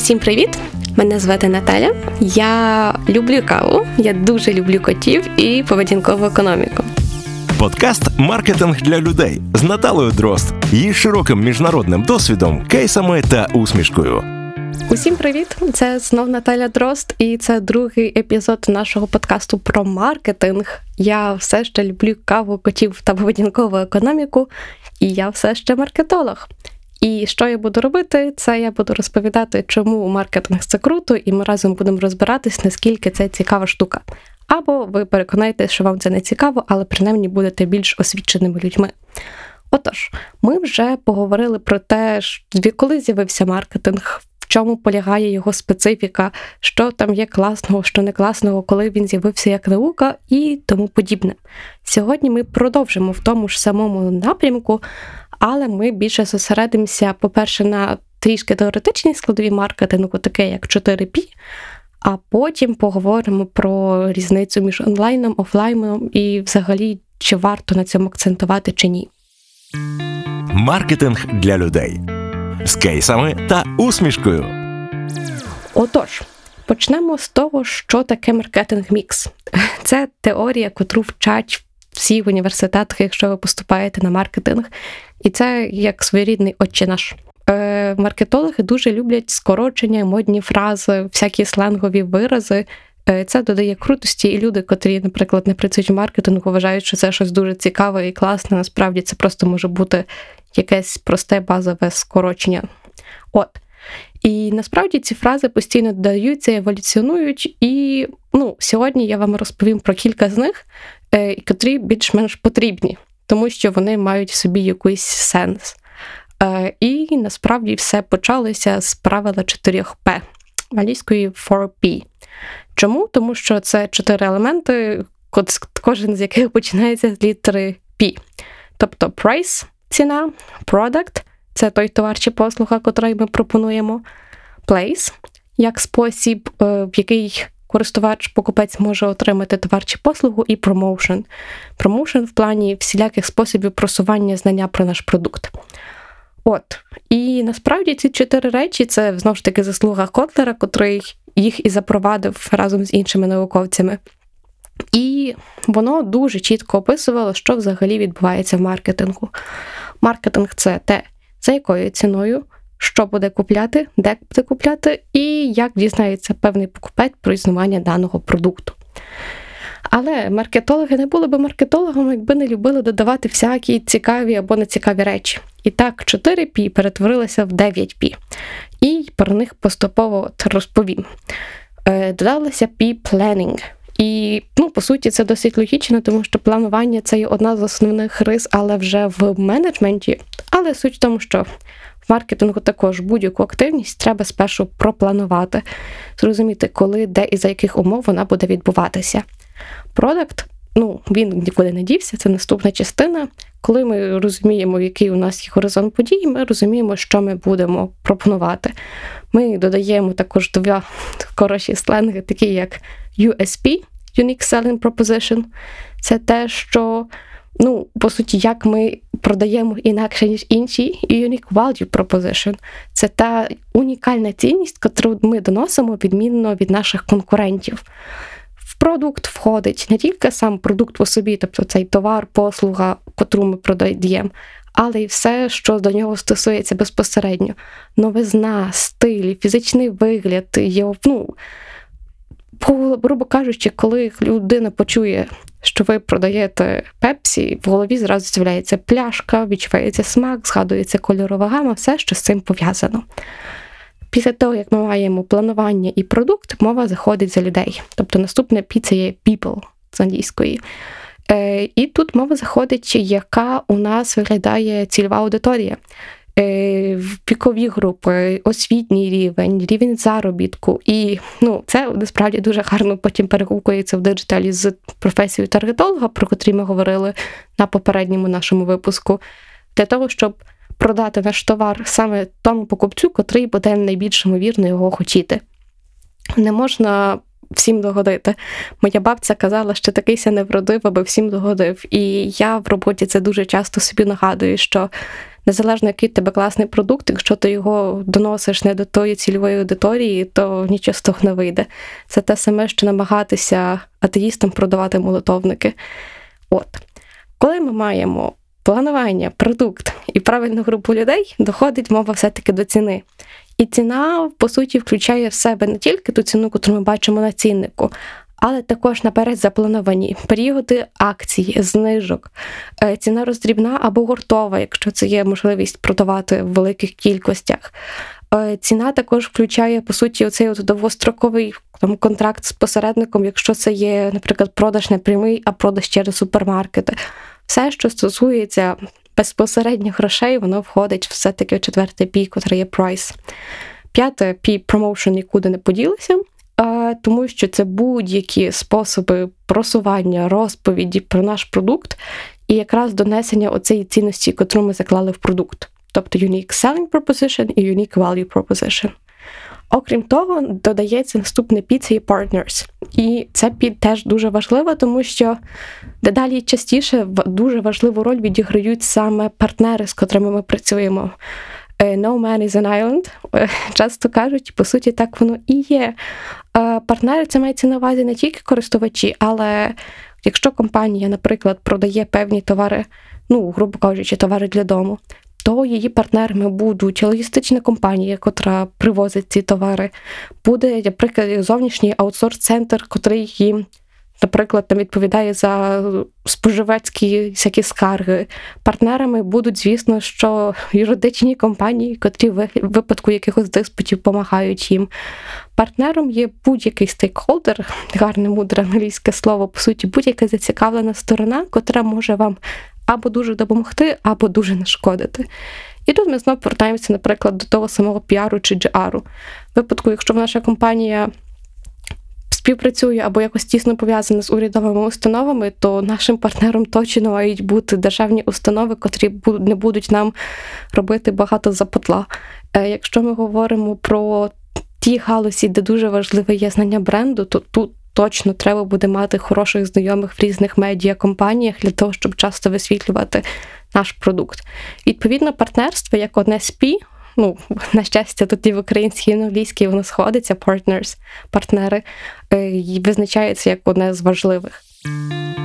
Усім привіт! Мене звати Наталя. Я люблю каву, я дуже люблю котів і поведінкову економіку. Подкаст Маркетинг для людей з Наталою Дрозд, її широким міжнародним досвідом, кейсами та усмішкою. Усім привіт! Це знов Наталя Дрозд, і це другий епізод нашого подкасту про маркетинг. Я все ще люблю каву, котів та поведінкову економіку, і я все ще маркетолог. І що я буду робити, це я буду розповідати, чому маркетинг це круто, і ми разом будемо розбиратись, наскільки це цікава штука. Або ви переконаєтесь, що вам це не цікаво, але принаймні будете більш освіченими людьми. Отож, ми вже поговорили про те, коли з'явився маркетинг, в чому полягає його специфіка, що там є класного, що не класного, коли він з'явився як наука і тому подібне. Сьогодні ми продовжимо в тому ж самому напрямку, але ми більше зосередимося, по-перше, на трішки теоретичній складові маркетингу, таке як 4P, а потім поговоримо про різницю між онлайном, офлайном і взагалі, чи варто на цьому акцентувати чи ні. Маркетинг для людей з кейсами та усмішкою. Отож, почнемо з того, що таке маркетинг мікс. Це теорія, котру вчать всі в університетах, якщо ви поступаєте на маркетинг. І це як своєрідний отче наш. Е, маркетологи дуже люблять скорочення, модні фрази, всякі сленгові вирази. Е, це додає крутості, і люди, котрі, наприклад, не працюють в маркетингу, вважають, що це щось дуже цікаве і класне. Насправді це просто може бути якесь просте базове скорочення. От. І насправді ці фрази постійно додаються, еволюціонують. І ну, сьогодні я вам розповім про кілька з них, е, котрі більш-менш потрібні тому що вони мають в собі якийсь сенс. Е, і насправді все почалося з правила 4P, англійської 4P. Чому? Тому що це чотири елементи, кожен з яких починається з літери P. Тобто price ціна, product це той товар чи послуга, котрий ми пропонуємо, place як спосіб, е, в який користувач, покупець може отримати товар чи послугу, і промоушен. Промоушен в плані всіляких способів просування знання про наш продукт. От. І насправді ці чотири речі це знову ж таки заслуга Котлера, котрий їх і запровадив разом з іншими науковцями. І воно дуже чітко описувало, що взагалі відбувається в маркетингу. Маркетинг це те, за якою ціною що буде купляти, де буде купляти, і як дізнається певний покупець про існування даного продукту. Але маркетологи не були би маркетологами, якби не любили додавати всякі цікаві або нецікаві речі. І так, 4P перетворилися в 9P. І про них поступово розповім. Е, додалося P-Planning. І, ну, по суті, це досить логічно, тому що планування це є одна з основних рис, але вже в менеджменті. Але суть в тому, що маркетингу також будь-яку активність треба спершу пропланувати, зрозуміти, коли, де і за яких умов вона буде відбуватися. Продакт, ну, він нікуди не дівся, це наступна частина. Коли ми розуміємо, який у нас є горизонт подій, ми розуміємо, що ми будемо пропонувати. Ми додаємо також два хороші сленги, такі як USP, Unique Selling Proposition. Це те, що ну, по суті, як ми продаємо інакше, ніж інші, unique value proposition – це та унікальна цінність, яку ми доносимо відмінно від наших конкурентів. В продукт входить не тільки сам продукт по собі, тобто цей товар, послуга, котру ми продаємо, але й все, що до нього стосується безпосередньо: новизна, стиль, фізичний вигляд, його, ну, грубо кажучи, коли людина почує що ви продаєте пепсі, в голові зразу з'являється пляшка, відчувається смак, згадується кольорова гама, все, що з цим пов'язано. Після того, як ми маємо планування і продукт, мова заходить за людей. Тобто наступне пі це є people з англійської. Е, І тут мова заходить, яка у нас виглядає цільова аудиторія. Е, пікові групи, освітній рівень, рівень заробітку. І ну, це насправді дуже гарно потім перегукується в диджиталі з професією таргетолога, про котрі ми говорили на попередньому нашому випуску, для того, щоб продати наш товар саме тому покупцю, котрий буде найбільш ймовірно його хотіти. Не можна. Всім догодити. Моя бабця казала, що такийся не вродив, аби всім догодив. І я в роботі це дуже часто собі нагадую, що незалежно який тебе класний продукт, якщо ти його доносиш не до тої цільової аудиторії, то нічого з того не вийде. Це те саме, що намагатися атеїстам продавати молитовники. От. Коли ми маємо планування, продукт і правильну групу людей, доходить мова все-таки до ціни. І ціна, по суті, включає в себе не тільки ту ціну, яку ми бачимо на ціннику, але також наперед заплановані періоди акцій, знижок, е, ціна роздрібна або гуртова, якщо це є можливість продавати в великих кількостях. Е, ціна також включає, по суті, оцей от довгостроковий там, контракт з посередником, якщо це є, наприклад, продаж не прямий, а продаж через супермаркети. Все, що стосується безпосередньо грошей, воно входить все-таки в четвертий пій, котрий є прайс. П'яте пі промоушен нікуди не поділися тому що це будь-які способи просування, розповіді про наш продукт і якраз донесення оцеї цінності, яку ми заклали в продукт. Тобто unique selling proposition і unique value proposition. Окрім того, додається наступне є partners. І це під теж дуже важливо, тому що дедалі частіше дуже важливу роль відіграють саме партнери, з котрими ми працюємо. Е, no man is an island, е, часто кажуть, по суті, так воно і є. Е, партнери це мається на увазі не тільки користувачі, але якщо компанія, наприклад, продає певні товари, ну, грубо кажучи, товари для дому, то її партнерами будуть логістична компанія, котра привозить ці товари, буде, наприклад, зовнішній аутсорс-центр, котрий їм наприклад, там відповідає за споживацькі всякі скарги. Партнерами будуть, звісно, що юридичні компанії, котрі в випадку якихось диспутів допомагають їм. Партнером є будь-який стейкхолдер, гарне мудре англійське слово, по суті, будь-яка зацікавлена сторона, котра може вам або дуже допомогти, або дуже нашкодити. І тут ми знову повертаємося, наприклад, до того самого піару чи джару. В випадку, якщо наша компанія співпрацює або якось тісно пов'язане з урядовими установами, то нашим партнером точно мають бути державні установи, котрі не будуть нам робити багато запотла. Е, якщо ми говоримо про ті галузі, де дуже важливе є знання бренду, то тут точно треба буде мати хороших знайомих в різних медіакомпаніях для того, щоб часто висвітлювати наш продукт. Відповідно, партнерство як одне спі ну, на щастя, тут і в українській і в англійській воно сходиться, partners, партнери, визначається як одне з важливих.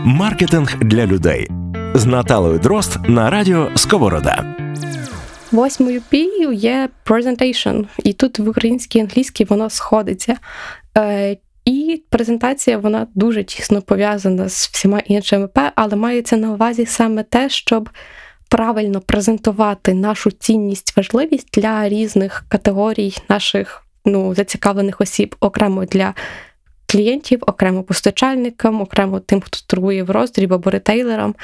Маркетинг для людей з Наталою Дрозд на радіо Сковорода. Восьмою пію є presentation, і тут в українській і англійській воно сходиться. Е, і презентація вона дуже тісно пов'язана з всіма іншими П, але мається на увазі саме те, щоб правильно презентувати нашу цінність, важливість для різних категорій наших ну, зацікавлених осіб, окремо для клієнтів, окремо постачальникам, окремо тим, хто торгує в роздріб або ретейлерам.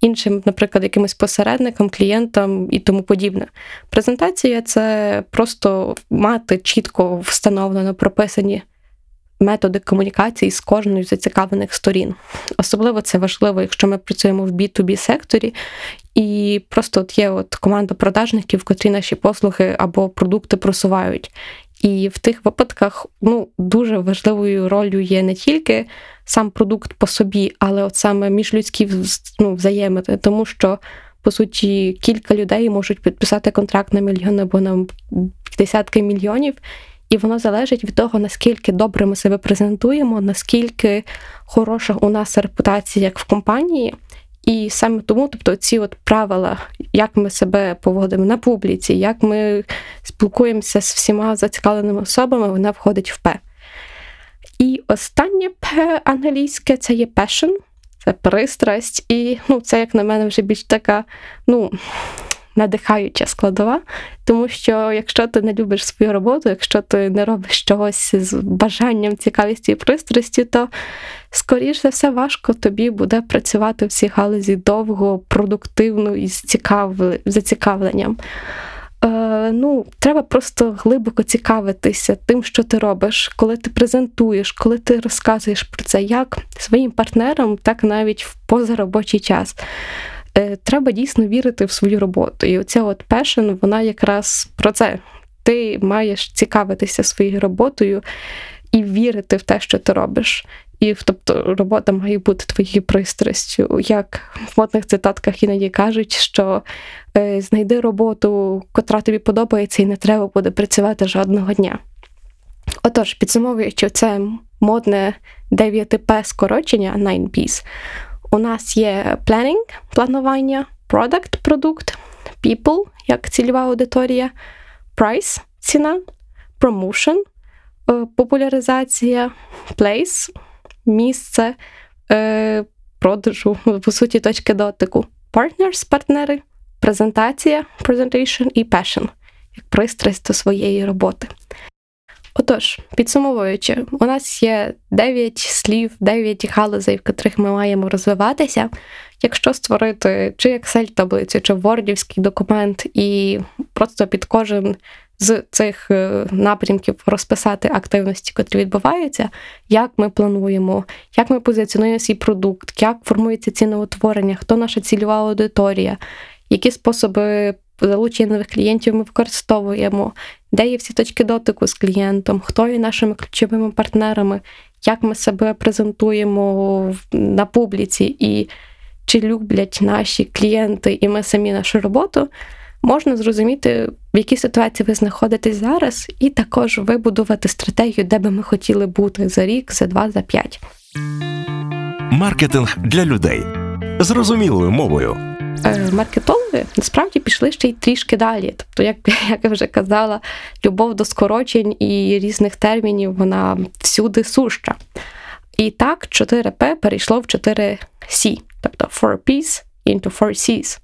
Іншим, наприклад, якимось посередникам, клієнтам і тому подібне. Презентація це просто мати чітко встановлено прописані методи комунікації з кожною зацікавлених сторін. Особливо це важливо, якщо ми працюємо в B2B секторі, і просто от є от команда продажників, котрі наші послуги або продукти просувають. І в тих випадках ну, дуже важливою ролью є не тільки сам продукт по собі, але от саме міжлюдські ну, взаємини, тому що. По суті, кілька людей можуть підписати контракт на мільйон або на десятки мільйонів, і воно залежить від того, наскільки добре ми себе презентуємо, наскільки хороша у нас репутація як в компанії. І саме тому, тобто, ці от правила, як ми себе поводимо на публіці, як ми спілкуємося з всіма зацікавленими особами, вона входить в П. І останнє П англійське це є passion, це пристрасть, і ну, це, як на мене, вже більш така, ну надихаюча складова, тому що якщо ти не любиш свою роботу, якщо ти не робиш чогось з бажанням, цікавістю і пристрасті, то скоріш за все важко тобі буде працювати в цій галузі довго, продуктивно і з зацікавленням. Е, ну, Треба просто глибоко цікавитися тим, що ти робиш, коли ти презентуєш, коли ти розказуєш про це як своїм партнерам, так навіть в позаробочий час. Е, треба дійсно вірити в свою роботу. І оця от passion, вона якраз про це. Ти маєш цікавитися своєю роботою і вірити в те, що ти робиш. І тобто робота має бути твоєю пристрастю. Як в модних цитатках іноді кажуть, що е, знайди роботу, котра тобі подобається, і не треба буде працювати жодного дня. Отож, підсумовуючи це модне 9P скорочення 9Ps, у нас є planning, планування, product, продукт, people, як цільова аудиторія, price, ціна, promotion, е, популяризація, place, місце е, продажу, по суті, точки дотику, partners, партнери, презентація, presentation і passion, як пристрасть до своєї роботи. Отож, підсумовуючи, у нас є 9 слів, 9 галузей, в котрих ми маємо розвиватися. Якщо створити чи Excel-таблицю, чи Wordівський документ, і просто під кожен з цих е, напрямків розписати активності, котрі відбуваються, як ми плануємо, як ми позиціонуємо свій продукт, як формується ціноутворення, хто наша цільова аудиторія, які способи залучення нових клієнтів ми використовуємо, де є всі точки дотику з клієнтом, хто є нашими ключовими партнерами, як ми себе презентуємо на публіці і чи люблять наші клієнти і ми самі нашу роботу, можна зрозуміти, в якій ситуації ви знаходитесь зараз, і також вибудувати стратегію, де би ми хотіли бути за рік, за два, за п'ять. Маркетинг для людей зрозумілою мовою. Е, маркетологи насправді пішли ще й трішки далі. Тобто, як, як я вже казала, любов до скорочень і різних термінів вона всюди суща. І так, 4P перейшло в 4C, тобто 4Ps into 4Cs.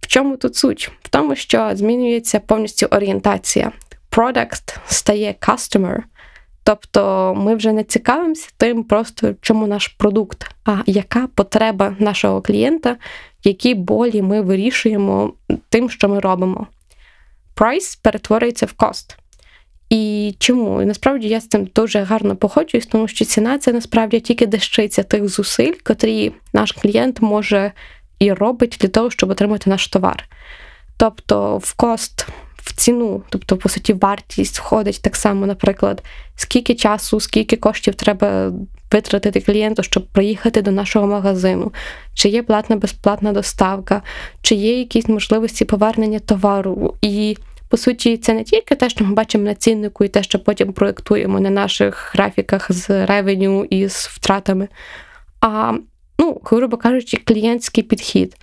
В чому тут суть? В тому, що змінюється повністю орієнтація. Product стає customer, тобто ми вже не цікавимося тим, просто чому наш продукт, а яка потреба нашого клієнта, які болі ми вирішуємо тим, що ми робимо. Price перетворюється в cost. І чому? І насправді я з цим дуже гарно погоджуюсь, тому що ціна це насправді тільки дещиця тих зусиль, котрі наш клієнт може і робить для того, щоб отримати наш товар. Тобто в кост, в ціну, тобто, по суті, вартість входить так само, наприклад, скільки часу, скільки коштів треба витратити клієнту, щоб приїхати до нашого магазину, чи є платна безплатна доставка, чи є якісь можливості повернення товару. І по суті, це не тільки те, що ми бачимо на ціннику, і те, що потім проєктуємо на наших графіках з ревеню і з втратами, а, ну, грубо кажучи, клієнтський підхід.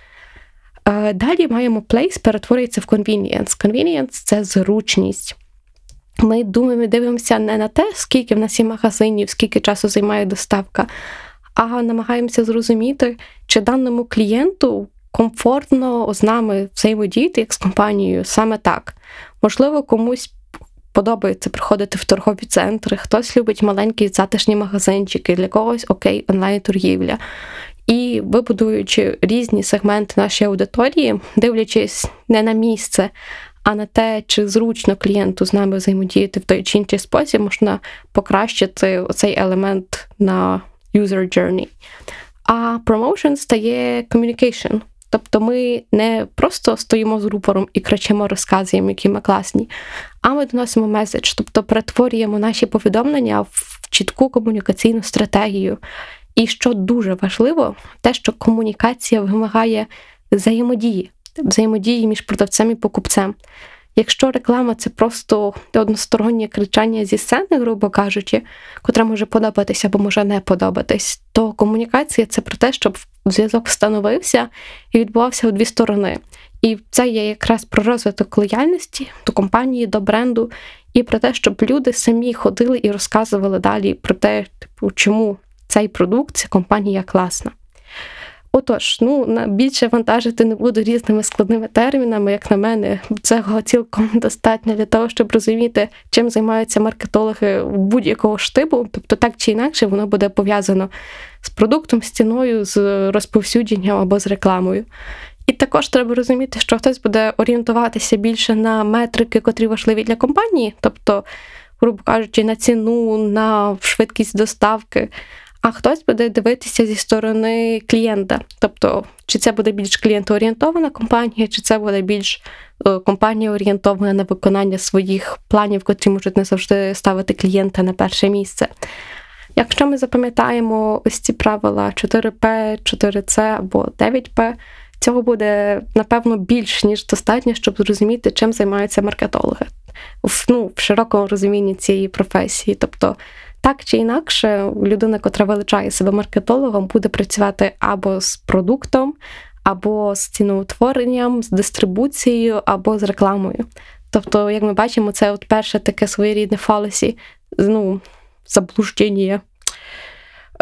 Далі маємо place, перетворюється в convenience. Convenience – це зручність. Ми думаємо, дивимося не на те, скільки в нас є магазинів, скільки часу займає доставка, а намагаємося зрозуміти, чи даному клієнту комфортно з нами взаємодіяти як з компанією саме так. Можливо, комусь подобається приходити в торгові центри, хтось любить маленькі затишні магазинчики, для когось окей, онлайн-торгівля. І вибудуючи різні сегменти нашої аудиторії, дивлячись не на місце, а на те, чи зручно клієнту з нами взаємодіяти в той чи інший спосіб, можна покращити цей елемент на user journey. А promotion стає communication. Тобто ми не просто стоїмо з рупором і кричимо, розказуємо, які ми класні, а ми доносимо меседж, тобто перетворюємо наші повідомлення в чітку комунікаційну стратегію. І що дуже важливо, те, що комунікація вимагає взаємодії, взаємодії між продавцем і покупцем. Якщо реклама це просто одностороннє кричання зі сцени, грубо кажучи, котре може подобатися або може не подобатись, то комунікація це про те, щоб зв'язок встановився і відбувався у дві сторони. І це є якраз про розвиток лояльності до компанії, до бренду, і про те, щоб люди самі ходили і розказували далі про те, типу, чому цей продукт, ця компанія класна. Отож, ну більше вантажити не буду різними складними термінами, як на мене, цього цілком достатньо для того, щоб розуміти, чим займаються маркетологи будь-якого штибу, тобто так чи інакше, воно буде пов'язано з продуктом, з ціною, з розповсюдженням або з рекламою. І також треба розуміти, що хтось буде орієнтуватися більше на метрики, котрі важливі для компанії, тобто, грубо кажучи, на ціну, на швидкість доставки а хтось буде дивитися зі сторони клієнта. Тобто, чи це буде більш клієнтоорієнтована компанія, чи це буде більш е, компанія орієнтована на виконання своїх планів, котрі можуть не завжди ставити клієнта на перше місце. Якщо ми запам'ятаємо ось ці правила 4P, 4C або 9P, цього буде напевно більш ніж достатньо, щоб зрозуміти, чим займаються маркетологи в, ну, в широкому розумінні цієї професії. Тобто, так чи інакше, людина, котра величає себе маркетологом, буде працювати або з продуктом, або з ціноутворенням, з дистрибуцією, або з рекламою. Тобто, як ми бачимо, це от перше таке своєрідне фалесі, ну, заблуждення.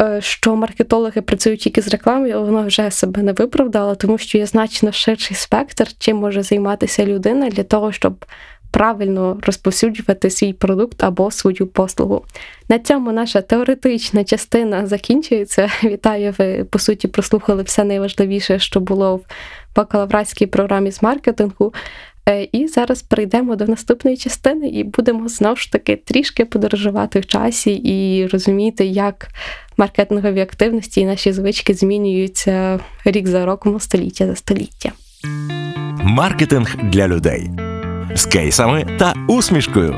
Е, що маркетологи працюють тільки з рекламою, воно вже себе не виправдало, тому що є значно ширший спектр, чим може займатися людина для того, щоб правильно розповсюджувати свій продукт або свою послугу. На цьому наша теоретична частина закінчується. Вітаю, ви по суті прослухали все найважливіше, що було в бакалавратській програмі з маркетингу. Е, і зараз перейдемо до наступної частини і будемо знову ж таки трішки подорожувати в часі і розуміти, як маркетингові активності і наші звички змінюються рік за роком, століття за століття. Маркетинг для людей з кейсами та усмішкою.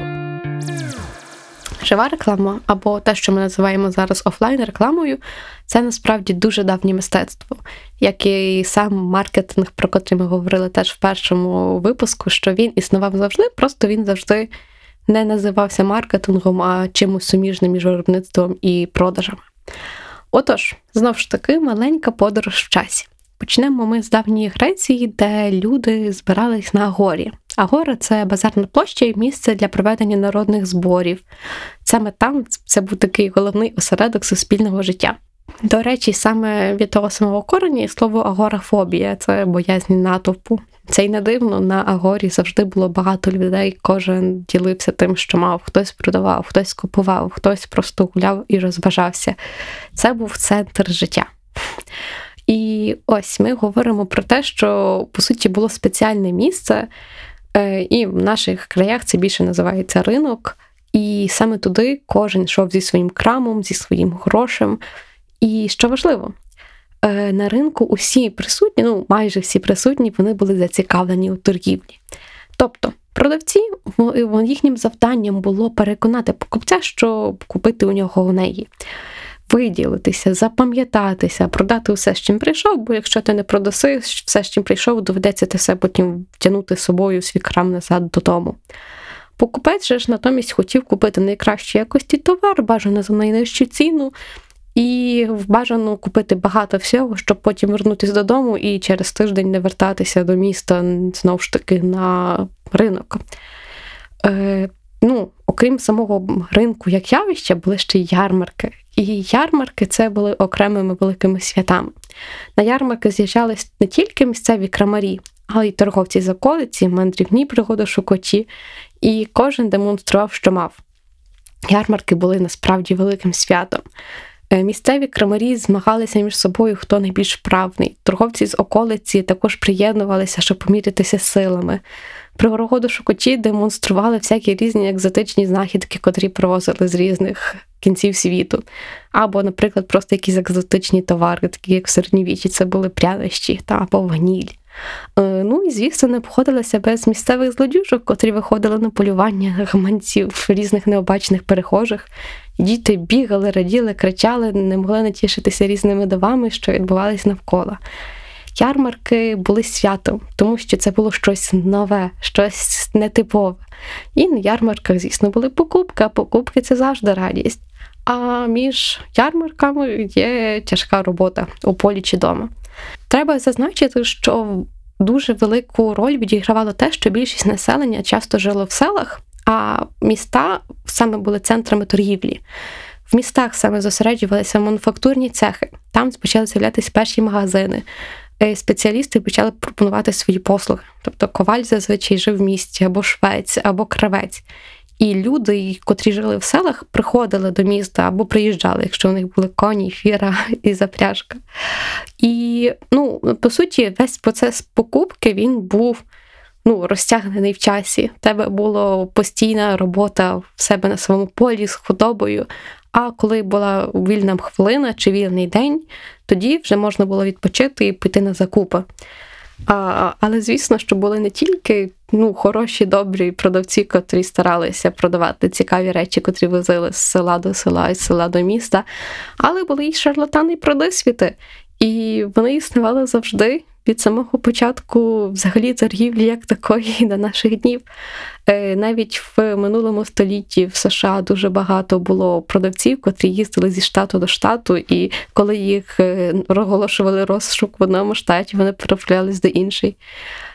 Жива реклама, або те, що ми називаємо зараз офлайн рекламою, це насправді дуже давнє мистецтво, як і сам маркетинг, про котрий ми говорили теж в першому випуску, що він існував завжди, просто він завжди не називався маркетингом, а чимось суміжним між виробництвом і продажами. Отож, знову ж таки, маленька подорож в часі. Почнемо ми з давньої Греції, де люди збирались на горі. Агора це базарна площа і місце для проведення народних зборів. Саме там це був такий головний осередок суспільного життя. До речі, саме від того самого корені слово агорафобія це боязнь натовпу. Це й не дивно, на Агорі завжди було багато людей, кожен ділився тим, що мав, хтось продавав, хтось купував, хтось просто гуляв і розважався. Це був центр життя. І ось ми говоримо про те, що по суті було спеціальне місце, і в наших краях це більше називається ринок. І саме туди кожен йшов зі своїм крамом, зі своїм грошем. І що важливо, е, на ринку усі присутні, ну майже всі присутні, вони були зацікавлені у торгівлі. Тобто, продавці їхнім завданням було переконати покупця, що купити у нього у неї виділитися, запам'ятатися, продати все, з чим прийшов, бо якщо ти не продаси все, з чим прийшов, доведеться ти все потім втягнути з собою свій крам назад додому. Покупець же ж натомість хотів купити найкращі якості товар, бажано за найнижчу ціну, і бажано купити багато всього, щоб потім вернутися додому і через тиждень не вертатися до міста знову ж таки на ринок. Ну, окрім самого ринку як явища, були ще й ярмарки. І ярмарки це були окремими великими святами. На ярмарки з'їжджались не тільки місцеві крамарі, але й торговці з околиці, мандрівні пригодошукачі, і кожен демонстрував, що мав. Ярмарки були насправді великим святом. Е, місцеві крамарі змагалися між собою, хто найбільш правний. Торговці з околиці також приєднувалися, щоб помірятися силами. Пригорогодошукачі демонстрували всякі різні екзотичні знахідки, котрі привозили з різних кінців світу. Або, наприклад, просто якісь екзотичні товари, такі як в середньовіччі, це були прянощі та або ваніль. Е, ну і, звісно, не обходилася без місцевих злодюжок, котрі виходили на полювання гаманців різних необачених перехожих. Діти бігали, раділи, кричали, не могли натішитися різними давами, що відбувалися навколо. Ярмарки були святом, тому що це було щось нове, щось нетипове. І на ярмарках, звісно, були покупки, а покупки це завжди радість. А між ярмарками є тяжка робота у полі чи дома. Треба зазначити, що дуже велику роль відігравало те, що більшість населення часто жило в селах, а міста саме були центрами торгівлі. В містах саме зосереджувалися мануфактурні цехи, там почали з'являтися перші магазини. Е, спеціалісти почали пропонувати свої послуги. Тобто коваль зазвичай жив в місті, або швець, або кравець. І люди, котрі жили в селах, приходили до міста або приїжджали, якщо у них були коні, фіра і запряжка. І, ну, по суті, весь процес покупки він був ну, розтягнений в часі. У тебе була постійна робота в себе на своєму полі з худобою, А коли була вільна хвилина чи вільний день, тоді вже можна було відпочити і піти на закупи. А, Але звісно, що були не тільки ну, хороші, добрі продавці, котрі старалися продавати цікаві речі, котрі возили з села до села і з села до міста, але були й шарлатани продосвіти. І вони існували завжди від самого початку взагалі торгівлі як такої до наших днів. Е, навіть в минулому столітті в США дуже багато було продавців, котрі їздили зі штату до штату, і коли їх е, оголошували розшук в одному штаті, вони переправлялись до іншої.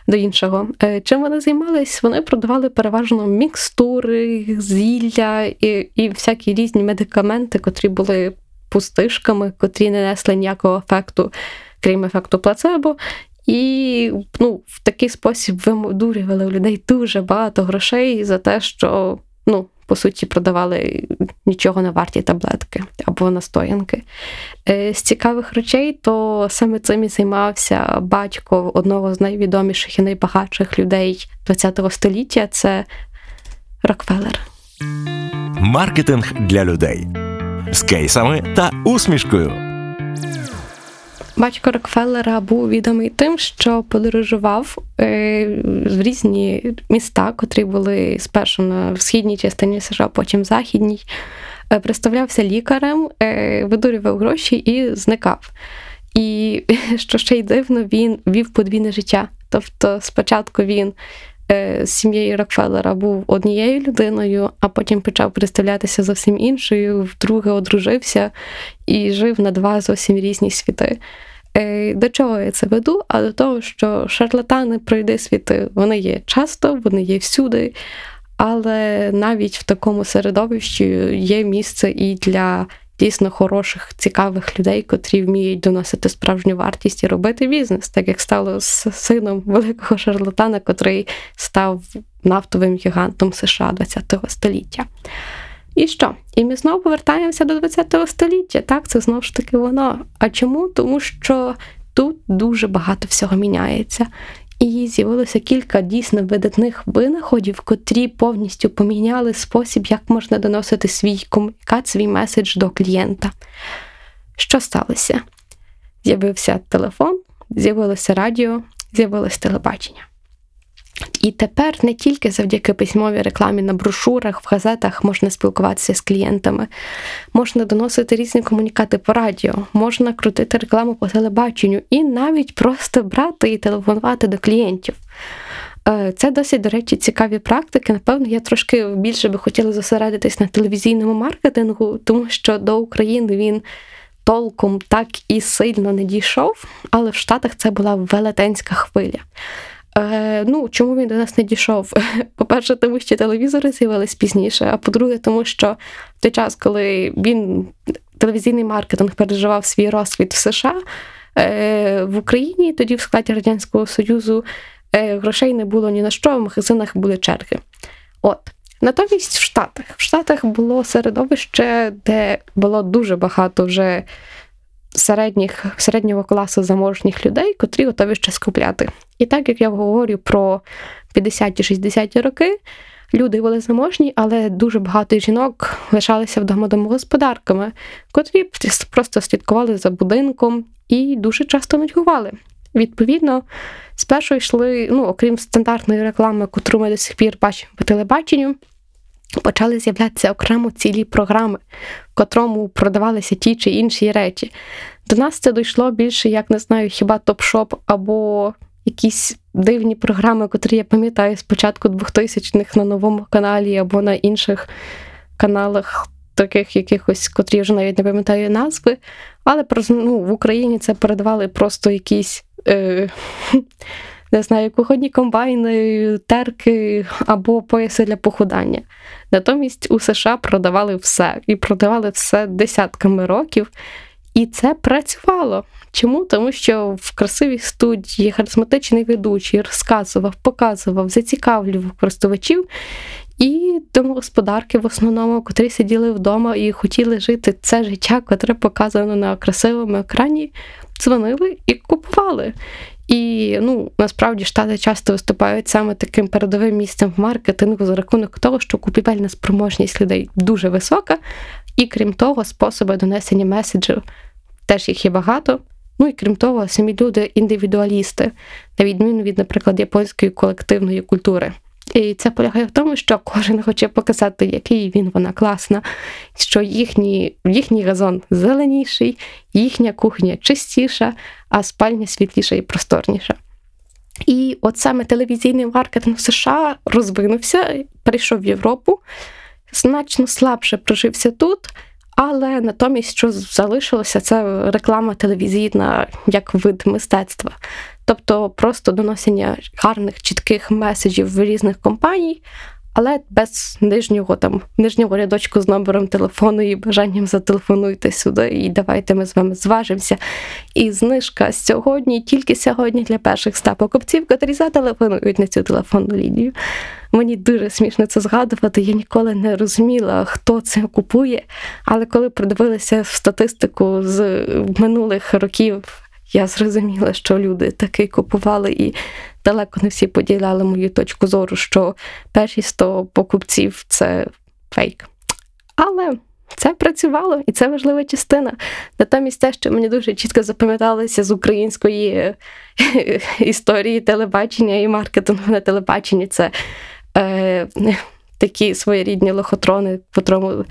До іншого. Е, чим вони займались? Вони продавали переважно мікстури, зілля і і всякі різні медикаменти, котрі були пустишками, котрі не несли ніякого ефекту, крім ефекту плацебо. І ну, в такий спосіб вимудурювали у людей дуже багато грошей за те, що, ну, по суті, продавали нічого не варті таблетки або настоянки. Е, з цікавих речей, то саме цим і займався батько одного з найвідоміших і найбагатших людей ХХ століття це Рокфеллер. Маркетинг для людей з кейсами та усмішкою. Батько Рокфеллера був відомий тим, що подорожував е, в різні міста, котрі були спершу на східній частині США, потім в західній. Е, представлявся лікарем, е, видурював гроші і зникав. І що ще й дивно, він вів подвійне життя. Тобто, спочатку він з сім'єю Рокфеллера був однією людиною, а потім почав представлятися зовсім іншою, вдруге одружився і жив на два зовсім різні світи. Е, до чого я це веду? А до того, що шарлатани пройди світи, вони є часто, вони є всюди, але навіть в такому середовищі є місце і для дійсно хороших, цікавих людей, котрі вміють доносити справжню вартість і робити бізнес, так як стало з сином великого шарлатана, котрий став нафтовим гігантом США ХХ століття. І що? І ми знову повертаємося до ХХ століття. Так, це знову ж таки воно. А чому? Тому що тут дуже багато всього міняється. І з'явилося кілька дійсно видатних винаходів, котрі повністю поміняли спосіб, як можна доносити свій комунікат, свій меседж до клієнта. Що сталося? З'явився телефон, з'явилося радіо, з'явилось телебачення. І тепер не тільки завдяки письмовій рекламі на брошурах, в газетах можна спілкуватися з клієнтами, можна доносити різні комунікати по радіо, можна крутити рекламу по телебаченню і навіть просто брати і телефонувати до клієнтів. Е, це досить, до речі, цікаві практики. Напевно, я трошки більше би хотіла зосередитись на телевізійному маркетингу, тому що до України він толком так і сильно не дійшов, але в Штатах це була велетенська хвиля. Е, Ну, чому він до нас не дійшов? По-перше, тому що телевізори з'явились пізніше, а по-друге, тому що в той час, коли він телевізійний маркетинг переживав свій розквіт в США, е, в Україні тоді в складі Радянського Союзу е, грошей не було ні на що, в магазинах були черги. От. Натомість в Штатах. В Штатах було середовище, де було дуже багато вже середніх, середнього класу заможних людей, котрі готові щось купляти. І так як я говорю про 50-60-ті роки, люди були заможні, але дуже багато жінок лишалися вдома домогосподарками, котрі просто слідкували за будинком і дуже часто нудьгували. Відповідно, спершу йшли, ну, окрім стандартної реклами, котру ми до сих пір бачимо по телебаченню, почали з'являтися окремо цілі програми, в котрому продавалися ті чи інші речі. До нас це дійшло більше, як не знаю, хіба топ-шоп або якісь дивні програми, котрі я пам'ятаю з початку 2000-х на новому каналі або на інших каналах, таких якихось, котрі я вже навіть не пам'ятаю назви. Але ну, в Україні це передавали просто якісь. Е, не знаю, кухонні комбайни, терки або пояси для похудання. Натомість у США продавали все і продавали все десятками років. І це працювало. Чому? Тому що в красивій студії харизматичний ведучий розказував, показував, зацікавлював користувачів. І домогосподарки в основному, котрі сиділи вдома і хотіли жити це життя, котре показано на красивому екрані, дзвонили і купували. І ну, насправді штати часто виступають саме таким передовим місцем в маркетингу за рахунок того, що купівельна спроможність людей дуже висока, і крім того, способи донесення меседжів теж їх є багато. Ну і крім того, самі люди індивідуалісти, на відміну від, наприклад, японської колективної культури. І це полягає в тому, що кожен хоче показати, який він вона класна, що їхній їхній газон зеленіший, їхня кухня чистіша, а спальня світліша і просторніша. І от саме телевізійний маркетинг США розвинувся, перейшов в Європу, значно слабше прожився тут. Але натомість, що залишилося, це реклама телевізійна як вид мистецтва. Тобто просто доносення гарних, чітких меседжів в різних компаній, але без нижнього там, нижнього рядочку з номером телефону і бажанням зателефонуйте сюди, і давайте ми з вами зважимося. І знижка сьогодні, тільки сьогодні для перших ста покупців, котрі зателефонують на цю телефонну лінію. Мені дуже смішно це згадувати. Я ніколи не розуміла, хто це купує. Але коли продивилася статистику з минулих років, я зрозуміла, що люди таки купували і далеко не всі поділяли мою точку зору, що перші 100 покупців це фейк. Але це працювало, і це важлива частина. Натомість те, що мені дуже чітко запам'яталося з української історії телебачення і маркетингу на телебаченні, це е, такі своєрідні лохотрони, котрому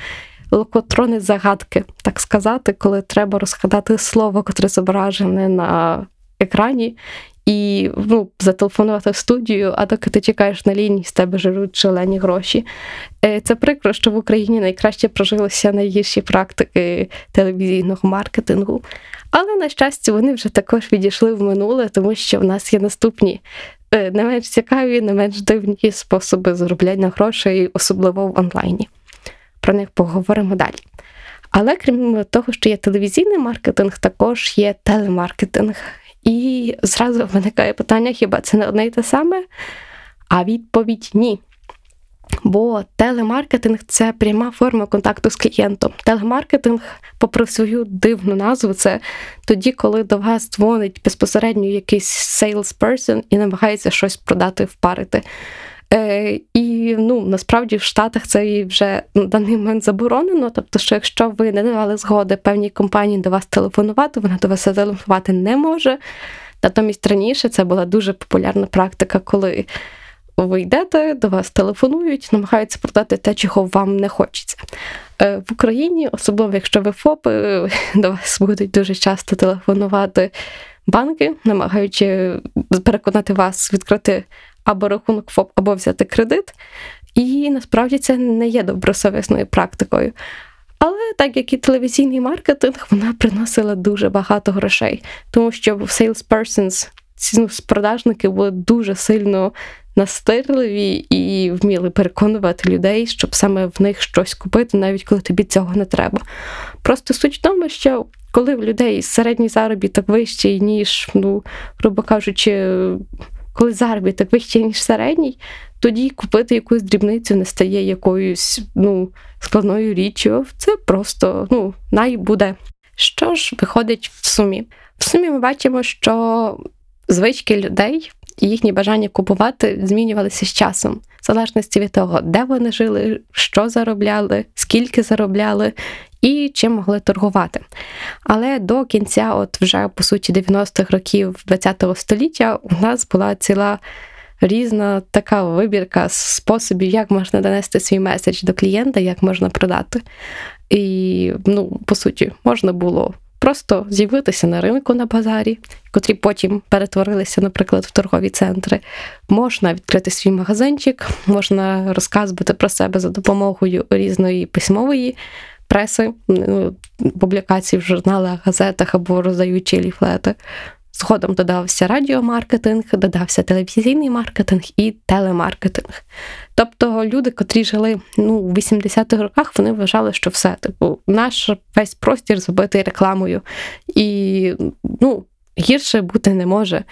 локотрони загадки, так сказати, коли треба розгадати слово, котре зображене на екрані, і ну, зателефонувати в студію, а доки ти чекаєш на лінії, з тебе жируть шалені гроші. Е, це прикро, що в Україні найкраще прожилися найгірші практики телевізійного маркетингу. Але, на щастя, вони вже також відійшли в минуле, тому що в нас є наступні е, не менш цікаві, не менш дивні способи заробляння грошей, особливо в онлайні. Про них поговоримо далі. Але крім того, що є телевізійний маркетинг, також є телемаркетинг. І зразу виникає питання: хіба це не одне й те саме? А відповідь ні. Бо телемаркетинг це пряма форма контакту з клієнтом. Телемаркетинг, попри свою дивну назву, це тоді, коли до вас дзвонить безпосередньо якийсь salesperson і намагається щось продати, впарити. Е, І ну насправді в Штатах це вже на даний момент заборонено. Тобто, що якщо ви не давали згоди певній компанії до вас телефонувати, вона до вас телефонувати не може. Натомість раніше це була дуже популярна практика, коли ви йдете, до вас телефонують, намагаються продати те, чого вам не хочеться. Е, в Україні, особливо якщо ви ФОПи, до вас будуть дуже часто телефонувати банки, намагаючи переконати вас відкрити або рахунок ФОП, або взяти кредит. І насправді це не є добросовісною практикою. Але так як і телевізійний маркетинг, вона приносила дуже багато грошей, тому що salespersons, ці ну, продажники були дуже сильно настирливі і вміли переконувати людей, щоб саме в них щось купити, навіть коли тобі цього не треба. Просто суть в тому, що коли в людей середній заробіток вищий, ніж, ну, грубо кажучи, коли заробіток вищий, ніж середній, тоді купити якусь дрібницю не стає якоюсь ну, складною річчю. Це просто ну, най буде. Що ж виходить в сумі? В сумі ми бачимо, що звички людей і їхні бажання купувати змінювалися з часом, в залежності від того, де вони жили, що заробляли, скільки заробляли і чим могли торгувати. Але до кінця, от вже по суті, 90-х років ХХ століття, у нас була ціла. Різна така вибірка способів, як можна донести свій меседж до клієнта, як можна продати. І, ну, по суті, можна було просто з'явитися на ринку на базарі, котрі потім перетворилися, наприклад, в торгові центри. Можна відкрити свій магазинчик, можна розказувати про себе за допомогою різної письмової преси, ну, публікацій в журналах, газетах або роздаючи ліфлети. Згодом додався радіомаркетинг, додався телевізійний маркетинг і телемаркетинг. Тобто люди, котрі жили ну, у 80-х роках, вони вважали, що все, типу, наш весь простір забитий рекламою. І ну, гірше бути не може.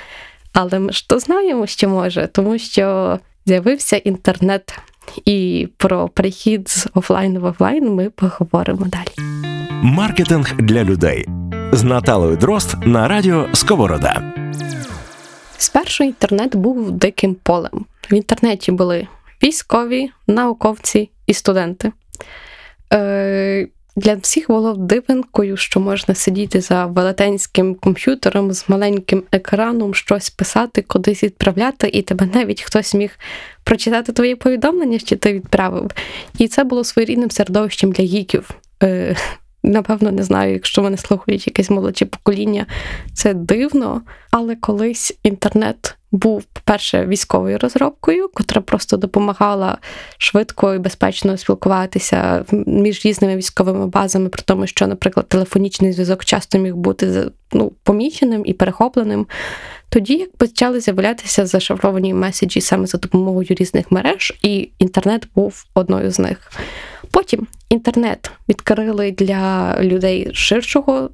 Але ми ж то знаємо, що може, тому що з'явився інтернет. І про перехід з офлайну в офлайн ми поговоримо далі. Маркетинг для людей з Наталою Дрозд на радіо Сковорода. Спершу інтернет був диким полем. В інтернеті були військові, науковці і студенти. Е, Для всіх було дивинкою, що можна сидіти за велетенським комп'ютером з маленьким екраном, щось писати, кудись відправляти, і тебе навіть хтось міг прочитати твої повідомлення, що ти відправив. І це було своєрідним середовищем для гіків. Напевно, не знаю, якщо вони слухають якесь молодше покоління, це дивно. Але колись інтернет був, по-перше, військовою розробкою, котра просто допомагала швидко і безпечно спілкуватися між різними військовими базами, при тому, що, наприклад, телефонічний зв'язок часто міг бути ну, поміченим і перехопленим. Тоді як почали з'являтися зашифровані меседжі саме за допомогою різних мереж, і інтернет був одною з них. Потім інтернет відкрили для людей ширшого,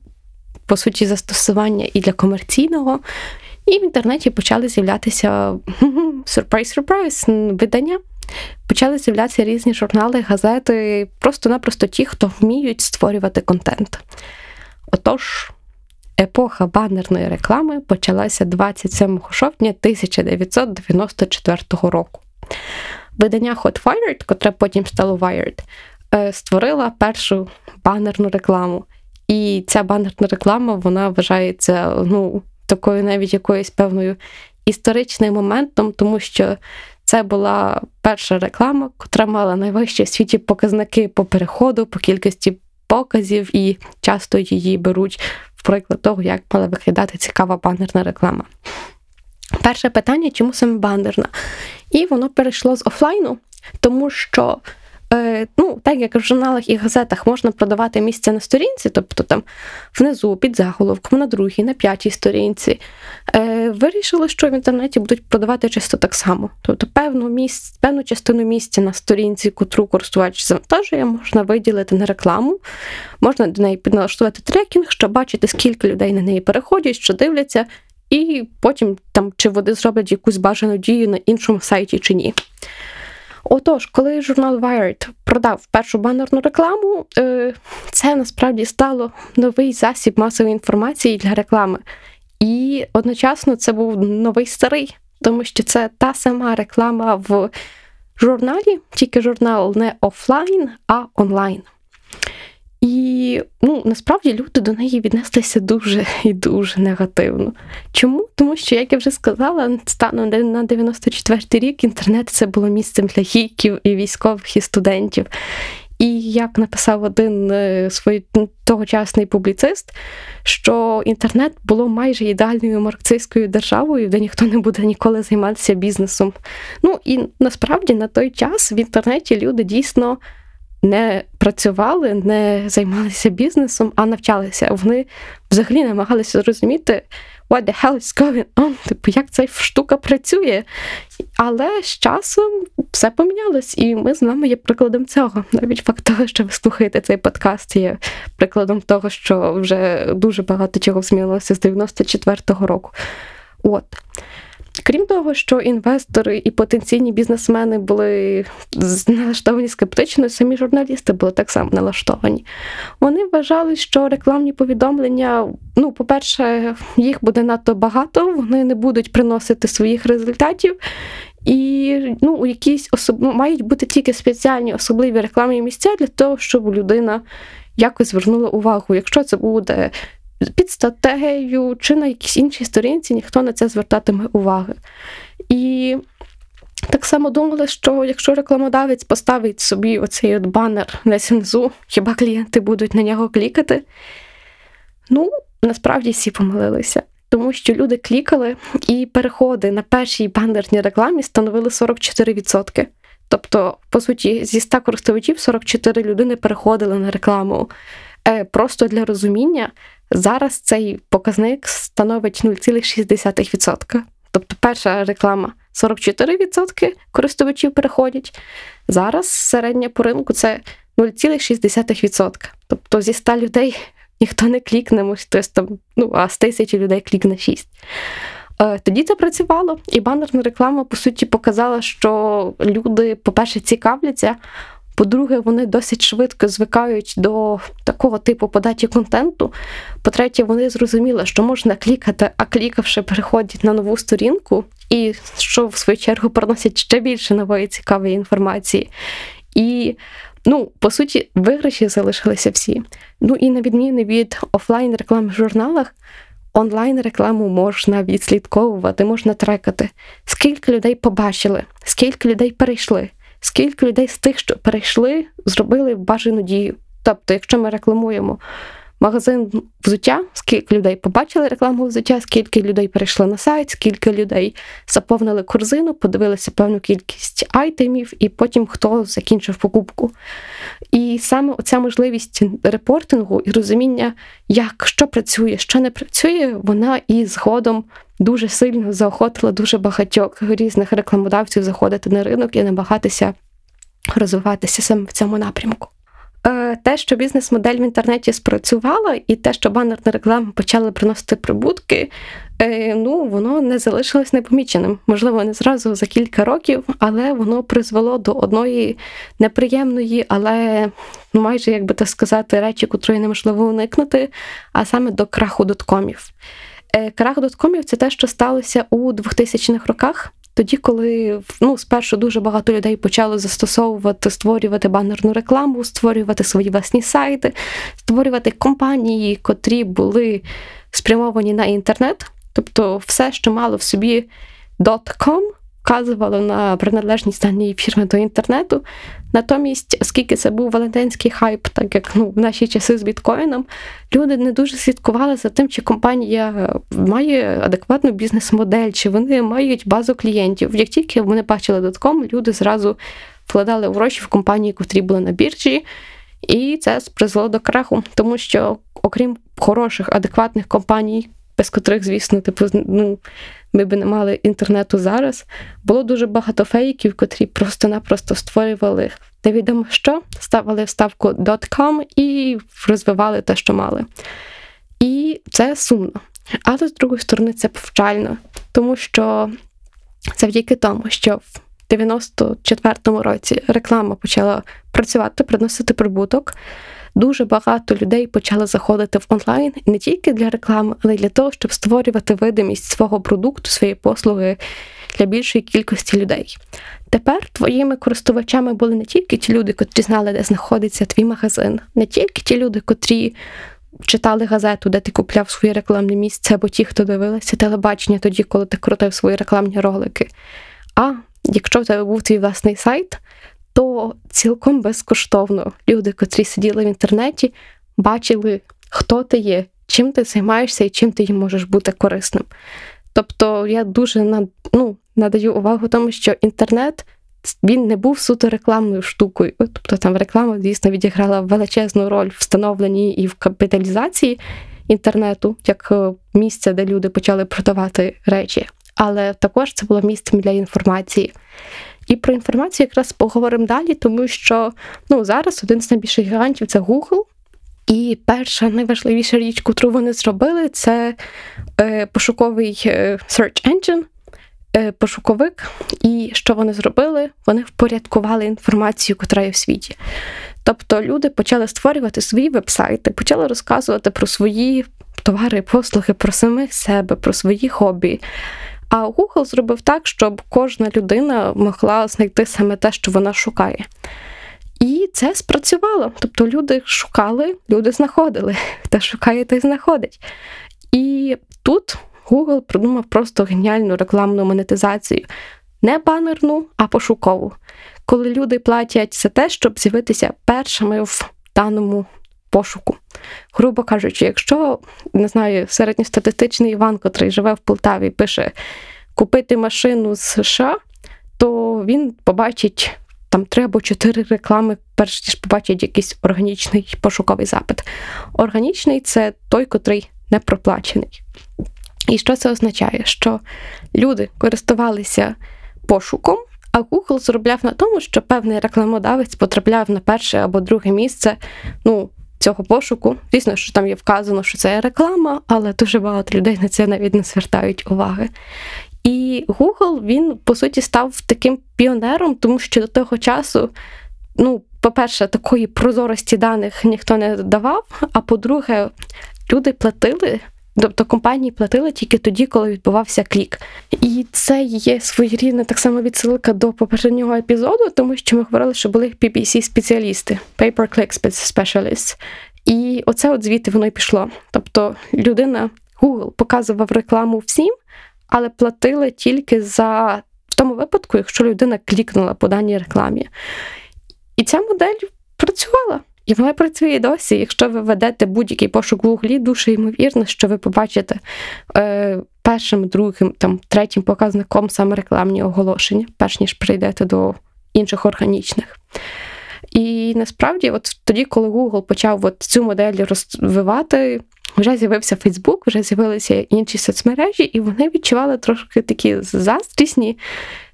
по суті, застосування і для комерційного. І в інтернеті почали з'являтися сюрприз-сюрприз видання. Почали з'являтися різні журнали, газети, просто-напросто ті, хто вміють створювати контент. Отож, епоха банерної реклами почалася 27 жовтня 1994 року. Видання Hot Wired, котре потім стало Wired, створила першу банерну рекламу. І ця банерна реклама вона вважається ну, такою навіть якоюсь певною історичним моментом, тому що це була перша реклама, котра мала найвищі в світі показники по переходу, по кількості показів, і часто її беруть в приклад того, як мала виглядати цікава банерна реклама. Перше питання, чому саме банерна? І воно перейшло з офлайну, тому що Е, ну, так як в журналах і газетах можна продавати місце на сторінці, тобто там внизу, під заголовком, на другій, на п'ятій сторінці, е, вирішили, що в інтернеті будуть продавати часто так само. Тобто певну місць, певну частину місця на сторінці, котру користувач завантажує, можна виділити на рекламу, можна до неї підналаштувати трекінг, щоб бачити, скільки людей на неї переходять, що дивляться, і потім там чи вони зроблять якусь бажану дію на іншому сайті чи ні. Отож, коли журнал Wired продав першу банерну рекламу, е, це насправді стало новий засіб масової інформації для реклами. І одночасно це був новий старий, тому що це та сама реклама в журналі, тільки журнал не офлайн, а онлайн. І ну, насправді люди до неї віднеслися дуже і дуже негативно. Чому? Тому що, як я вже сказала, станом на 94-й рік інтернет це було місцем для гіків і військових і студентів. І як написав один е, свій тогочасний публіцист, що інтернет було майже ідеальною марксистською державою, де ніхто не буде ніколи займатися бізнесом. Ну і насправді на той час в інтернеті люди дійсно не працювали, не займалися бізнесом, а навчалися. Вони взагалі намагалися зрозуміти, what the hell is going on, типу, як ця штука працює. Але з часом все помінялось, і ми з вами є прикладом цього. Навіть факт того, що ви слухаєте цей подкаст, є прикладом того, що вже дуже багато чого змінилося з 94-го року. От. Крім того, що інвестори і потенційні бізнесмени були налаштовані скептично, самі журналісти були так само налаштовані. Вони вважали, що рекламні повідомлення, ну, по-перше, їх буде надто багато, вони не будуть приносити своїх результатів. І ну, у якісь особ... мають бути тільки спеціальні особливі рекламні місця для того, щоб людина якось звернула увагу. Якщо це буде під статтею чи на якійсь іншій сторінці ніхто на це звертатиме уваги. І так само думали, що якщо рекламодавець поставить собі оцей от банер десь внизу, хіба клієнти будуть на нього клікати? Ну, насправді всі помилилися. Тому що люди клікали, і переходи на першій банерній рекламі становили 44%. Тобто, по суті, зі 100 користувачів 44 людини переходили на рекламу. Е, просто для розуміння, Зараз цей показник становить 0,6%. Тобто перша реклама 44% користувачів переходять. Зараз середня по ринку це 0,6%. Тобто зі 100 людей ніхто не клікне, хтось там, ну, а з тисячі людей клікне 6. Е, тоді це працювало, і банерна реклама, по суті, показала, що люди, по-перше, цікавляться, По-друге, вони досить швидко звикають до такого типу подачі контенту. По-третє, вони зрозуміли, що можна клікати, а клікавши, переходять на нову сторінку, і що в свою чергу приносять ще більше нової цікавої інформації. І Ну, по суті, виграші залишилися всі. Ну і на відміну від офлайн реклами в журналах, онлайн рекламу можна відслідковувати, можна трекати, скільки людей побачили, скільки людей перейшли, скільки людей з тих, що перейшли, зробили бажану дію. Тобто, якщо ми рекламуємо магазин взуття, скільки людей побачили рекламу взуття, скільки людей перейшли на сайт, скільки людей заповнили корзину, подивилися певну кількість айтемів, і потім хто закінчив покупку. І саме оця можливість репортингу і розуміння, як що працює, що не працює, вона і згодом дуже сильно заохотила дуже багатьох різних рекламодавців заходити на ринок і намагатися розвиватися саме в цьому напрямку. Е, те, що бізнес-модель в інтернеті спрацювала, і те, що банерна реклама почала приносити прибутки, е, ну воно не залишилось непоміченим. Можливо, не зразу за кілька років, але воно призвело до одної неприємної, але ну майже як би так сказати, речі, котрої неможливо уникнути, а саме до краху доткомів. Е, крах доткомів це те, що сталося у 2000-х роках. Тоді, коли ну, спершу дуже багато людей почали застосовувати, створювати банерну рекламу, створювати свої власні сайти, створювати компанії, котрі були спрямовані на інтернет, тобто все, що мало в собі .com, вказувало на приналежність даної фірми до інтернету. Натомість, оскільки це був валентинський хайп, так як ну, в наші часи з біткоїном, люди не дуже слідкували за тим, чи компанія має адекватну бізнес-модель, чи вони мають базу клієнтів. Як тільки вони бачили дотком, люди зразу вкладали гроші в компанії, котрі були на біржі. І це призвело до краху, тому що, окрім хороших, адекватних компаній, без котрих, звісно, типу, ну, ми б не мали інтернету зараз, було дуже багато фейків, котрі просто-напросто створювали невідомо що, ставили вставку .com і розвивали те, що мали. І це сумно. Але з другої сторони, це повчально, тому що завдяки тому, що в 94-му році реклама почала працювати, приносити прибуток дуже багато людей почали заходити в онлайн не тільки для реклами, але й для того, щоб створювати видимість свого продукту, своєї послуги для більшої кількості людей. Тепер твоїми користувачами були не тільки ті люди, котрі знали, де знаходиться твій магазин, не тільки ті люди, котрі. Читали газету, де ти купляв своє рекламне місце, або ті, хто дивилися телебачення тоді, коли ти крутив свої рекламні ролики. А якщо в тебе був твій власний сайт, то цілком безкоштовно люди, котрі сиділи в інтернеті, бачили, хто ти є, чим ти займаєшся і чим ти їм можеш бути корисним. Тобто я дуже ну, надаю увагу тому, що інтернет він не був суто рекламною штукою. Тобто там реклама, звісно, відіграла величезну роль в встановленні і в капіталізації інтернету, як е, місце, де люди почали продавати речі. Але також це було місцем для інформації. І про інформацію якраз поговоримо далі, тому що ну, зараз один з найбільших гігантів це Google. І перша найважливіша річ, яку вони зробили, це е, пошуковий е, search engine, е, пошуковик. І що вони зробили? Вони впорядкували інформацію, яка є в світі. Тобто люди почали створювати свої вебсайти, почали розказувати про свої товари, послуги, про самих себе, про свої хобі. А Google зробив так, щоб кожна людина могла знайти саме те, що вона шукає. І це спрацювало. Тобто люди шукали, люди знаходили. Хто шукає, той знаходить. І тут Google придумав просто геніальну рекламну монетизацію. Не банерну, а пошукову. Коли люди платять за те, щоб з'явитися першими в даному пошуку. Грубо кажучи, якщо не знаю, середньостатистичний Іван, котрий живе в Полтаві, пише купити машину з США, то він побачить там три або чотири реклами, перш ніж побачить якийсь органічний пошуковий запит. Органічний це той, котрий не проплачений. І що це означає? Що люди користувалися пошуком, а Google зробляв на тому, що певний рекламодавець потрапляв на перше або друге місце. ну, цього пошуку. Звісно, що там є вказано, що це реклама, але дуже багато людей на це навіть не звертають уваги. І Google він, по суті, став таким піонером, тому що до того часу, ну, по-перше, такої прозорості даних ніхто не давав. А по-друге, люди платили. Тобто компанії платили тільки тоді, коли відбувався клік. І це є своєрідна так само відсилка до попереднього епізоду, тому що ми говорили, що були PPC-спеціалісти, Pay-per-click specialists. І оце от звідти воно й пішло. Тобто людина, Google показував рекламу всім, але платили тільки за в тому випадку, якщо людина клікнула по даній рекламі. І ця модель працювала. І вона працює досі. Якщо ви ведете будь-який пошук в углі, дуже ймовірно, що ви побачите е, першим, другим, там, третім показником саме рекламні оголошення, перш ніж прийдете до інших органічних. І насправді, от тоді, коли Google почав от цю модель розвивати, вже з'явився Facebook, вже з'явилися інші соцмережі, і вони відчували трошки такі заздрісні,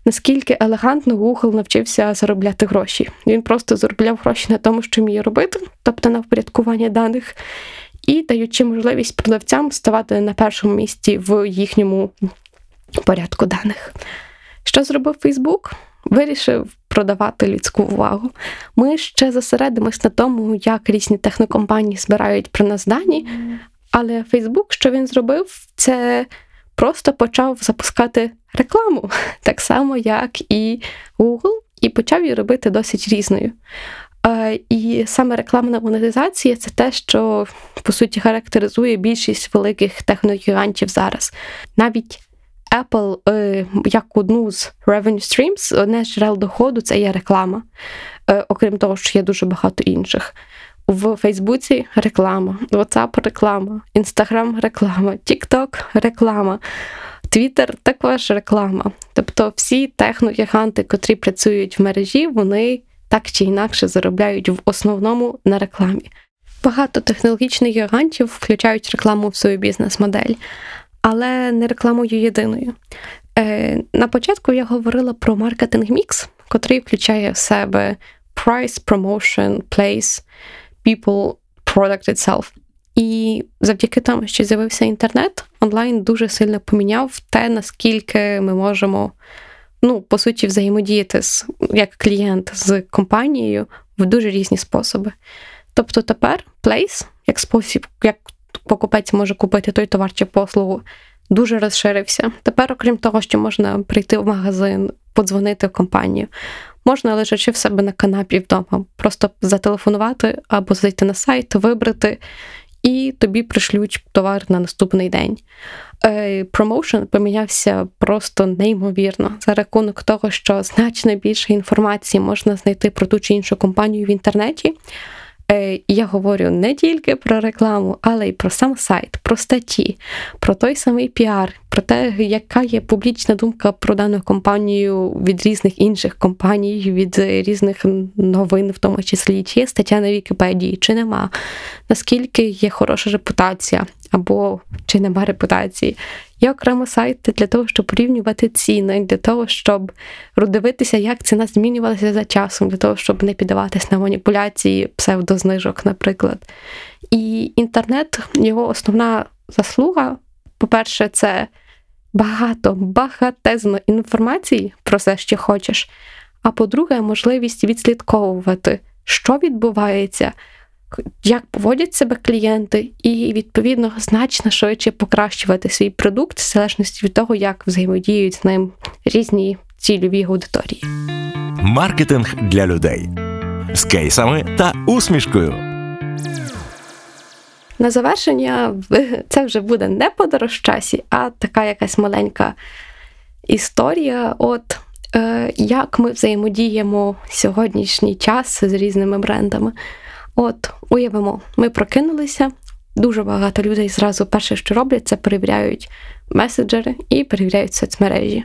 наскільки елегантно Google навчився заробляти гроші. Він просто заробляв гроші на тому, що вміє робити, тобто на впорядкування даних, і даючи можливість продавцям ставати на першому місці в їхньому порядку даних. Що зробив Facebook? Вирішив продавати людську увагу. Ми ще зосередимось на тому, як різні технокомпанії збирають про нас дані. Але Facebook, що він зробив, це просто почав запускати рекламу, так само, як і Google, і почав її робити досить різною. І саме рекламна монетизація це те, що по суті характеризує більшість великих техногігантів зараз. Навіть Apple, е, як одну з revenue streams, одне з джерел доходу це є реклама, е, окрім того, що є дуже багато інших. В Фейсбуці реклама, WhatsApp реклама, Instagram реклама, TikTok реклама, Twitter також реклама. Тобто всі техногіганти, котрі працюють в мережі, вони так чи інакше заробляють в основному на рекламі. Багато технологічних гігантів включають рекламу в свою бізнес-модель але не рекламою єдиною. Е, На початку я говорила про маркетинг мікс, котрий включає в себе price, promotion, place, people, product itself. І завдяки тому, що з'явився інтернет, онлайн дуже сильно поміняв те, наскільки ми можемо, ну, по суті, взаємодіяти з як клієнт з компанією в дуже різні способи. Тобто тепер place, як спосіб, як покупець може купити той товар чи послугу, дуже розширився. Тепер, окрім того, що можна прийти в магазин, подзвонити в компанію, можна лежачи в себе на канапі вдома, просто зателефонувати або зайти на сайт, вибрати, і тобі пришлють товар на наступний день. Промоушен помінявся просто неймовірно за рахунок того, що значно більше інформації можна знайти про ту чи іншу компанію в інтернеті. Е, я говорю не тільки про рекламу, але й про сам сайт, про статті, про той самий піар, про те, яка є публічна думка про дану компанію від різних інших компаній, від різних новин, в тому числі, чи є стаття на Вікіпедії, чи нема, наскільки є хороша репутація, або чи нема репутації. Є окремо сайти для того, щоб порівнювати ціни, для того, щоб дивитися, як ціна змінювалася за часом, для того, щоб не піддаватись на маніпуляції псевдознижок, наприклад. І інтернет, його основна заслуга, по-перше, це багато, багатезно інформації про все, що хочеш. А по-друге, можливість відслідковувати, що відбувається як поводять себе клієнти, і, відповідно, значно швидше покращувати свій продукт в залежності від того, як взаємодіють з ним різні цільові аудиторії. Маркетинг для людей з кейсами та усмішкою. На завершення це вже буде не подорож часі, а така якась маленька історія. От е, як ми взаємодіємо сьогоднішній час з різними брендами. От, уявимо, ми прокинулися. Дуже багато людей зразу перше, що роблять, це перевіряють меседжери і перевіряють соцмережі.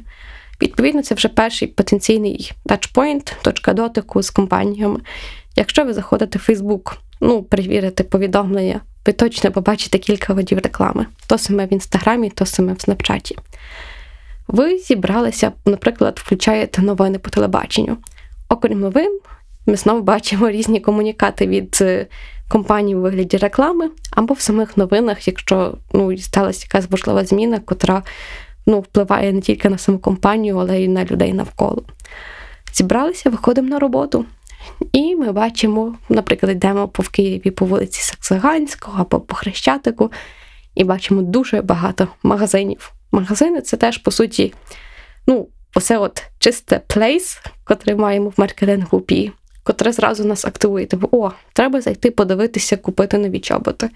Відповідно, це вже перший потенційний тачпойнт, точка дотику з компаніями. Якщо ви заходите в Facebook, ну, перевірите повідомлення, ви точно побачите кілька видів реклами. То саме в інстаграмі, то саме в Снапчаті. Ви зібралися, наприклад, включаєте новини по телебаченню. Окрім новин, ми знову бачимо різні комунікати від е, компаній у вигляді реклами, або в самих новинах, якщо ну, сталася якась важлива зміна, котра ну, впливає не тільки на саму компанію, але й на людей навколо. Зібралися, виходимо на роботу. і ми бачимо, наприклад, йдемо по в Києві по вулиці Саксаганського або по Хрещатику, і бачимо дуже багато магазинів. Магазини це теж, по суті, ну, оце от чисте плейс, котрий маємо в маркетингу PI, котре зразу нас активує. Типу, о, треба зайти, подивитися, купити нові чоботи.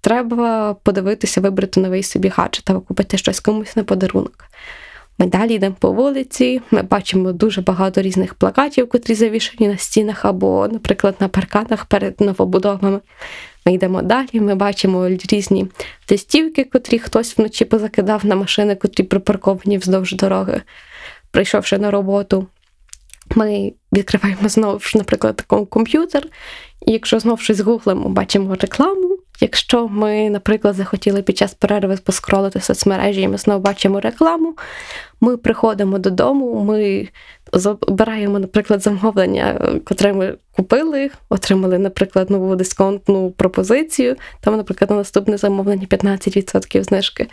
Треба подивитися, вибрати новий собі гаджет або купити щось комусь на подарунок. Ми далі йдемо по вулиці, ми бачимо дуже багато різних плакатів, котрі завішані на стінах або, наприклад, на парканах перед новобудовами. Ми йдемо далі, ми бачимо різні листівки, котрі хтось вночі позакидав на машини, котрі припарковані вздовж дороги, прийшовши на роботу. Ми відкриваємо знову ж, наприклад, комп'ютер, і якщо знову щось гуглимо, бачимо рекламу. Якщо ми, наприклад, захотіли під час перерви поскролити соцмережі, і ми знову бачимо рекламу, ми приходимо додому, ми забираємо, наприклад, замовлення, котре ми купили, отримали, наприклад, нову дисконтну пропозицію, там, наприклад, на наступне замовлення 15% знижки.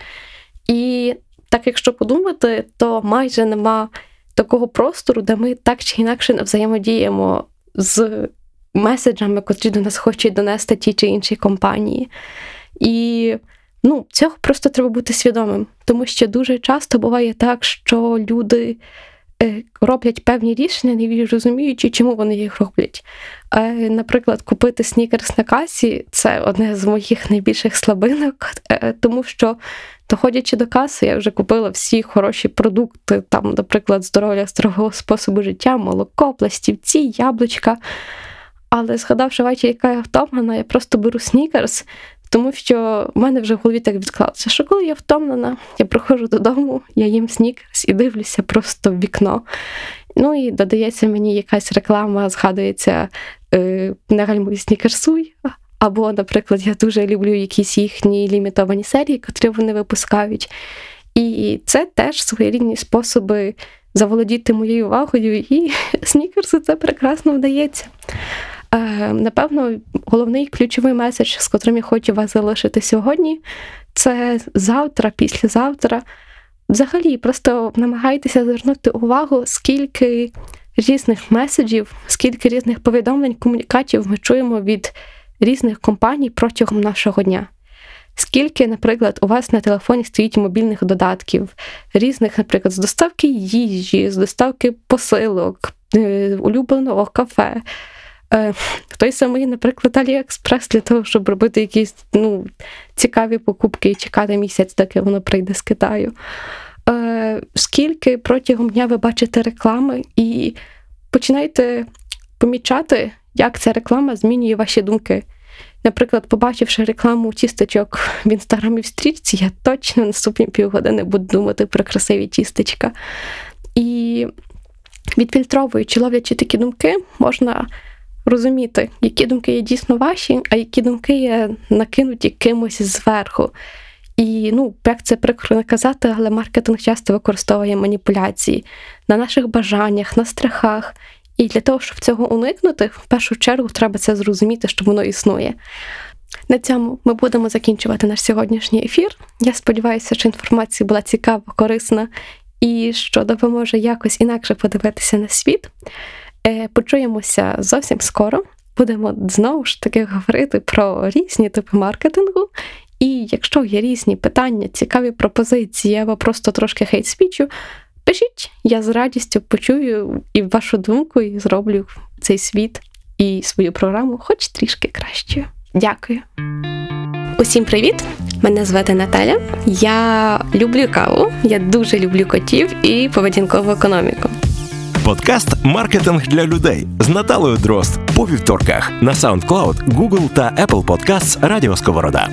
І так, якщо подумати, то майже нема такого простору, де ми так чи інакше взаємодіємо з меседжами, котрі до нас хочуть донести ті чи інші компанії. І ну, цього просто треба бути свідомим, тому що дуже часто буває так, що люди роблять певні рішення, не розуміючи, чому вони їх роблять. Е, наприклад, купити снікерс на касі це одне з моїх найбільших слабинок, е, тому що, доходячи до каси, я вже купила всі хороші продукти, там, наприклад, здоров'я здорового способу життя, молоко, пластівці, яблучка. Але згадавши ввечері, яка я втомлена, я просто беру снікерс, тому що в мене вже в голові так відклалося, що коли я втомлена, я приходжу додому, я їм снікерс і дивлюся просто в вікно. Ну і додається мені якась реклама, згадується е, не гальмуй снікерсуй. Або, наприклад, я дуже люблю якісь їхні лімітовані серії, котрі вони випускають. І це теж своєрідні способи заволодіти моєю увагою, і снікерсу це прекрасно вдається. Е, напевно, головний ключовий меседж, з котрим я хочу вас залишити сьогодні, це завтра, післязавтра. Взагалі, просто намагайтеся звернути увагу, скільки різних меседжів, скільки різних повідомлень, комунікатів ми чуємо від різних компаній протягом нашого дня. Скільки, наприклад, у вас на телефоні стоїть мобільних додатків, різних, наприклад, з доставки їжі, з доставки посилок, е, улюбленого кафе. Е, той самий, наприклад, Аліекспрес для того, щоб робити якісь ну, цікаві покупки і чекати місяць, доки воно прийде з Китаю. Е, скільки протягом дня ви бачите реклами, і починайте помічати, як ця реклама змінює ваші думки. Наприклад, побачивши рекламу тістечок в інстаграмі в стрічці, я точно наступні півгодини буду думати про красиві тістечка. І відфільтровуючи, ловлячи такі думки, можна розуміти, які думки є дійсно ваші, а які думки є накинуті кимось зверху. І ну, як це прикро не казати, але маркетинг часто використовує маніпуляції на наших бажаннях, на страхах. І для того, щоб цього уникнути, в першу чергу треба це зрозуміти, що воно існує. На цьому ми будемо закінчувати наш сьогоднішній ефір. Я сподіваюся, що інформація була цікава, корисна і що допоможе якось інакше подивитися на світ. Е, почуємося зовсім скоро. Будемо знову ж таки говорити про різні типи маркетингу. І якщо є різні питання, цікаві пропозиції або просто трошки хейт-спічу, пишіть, я з радістю почую і вашу думку, і зроблю цей світ і свою програму хоч трішки краще. Дякую. Усім привіт! Мене звати Наталя. Я люблю каву, я дуже люблю котів і поведінкову економіку. Подкаст Маркетинг для людей з Наталою Дрозд по вівторках на SoundCloud, Google та Apple Podcasts Радіо Сковорода.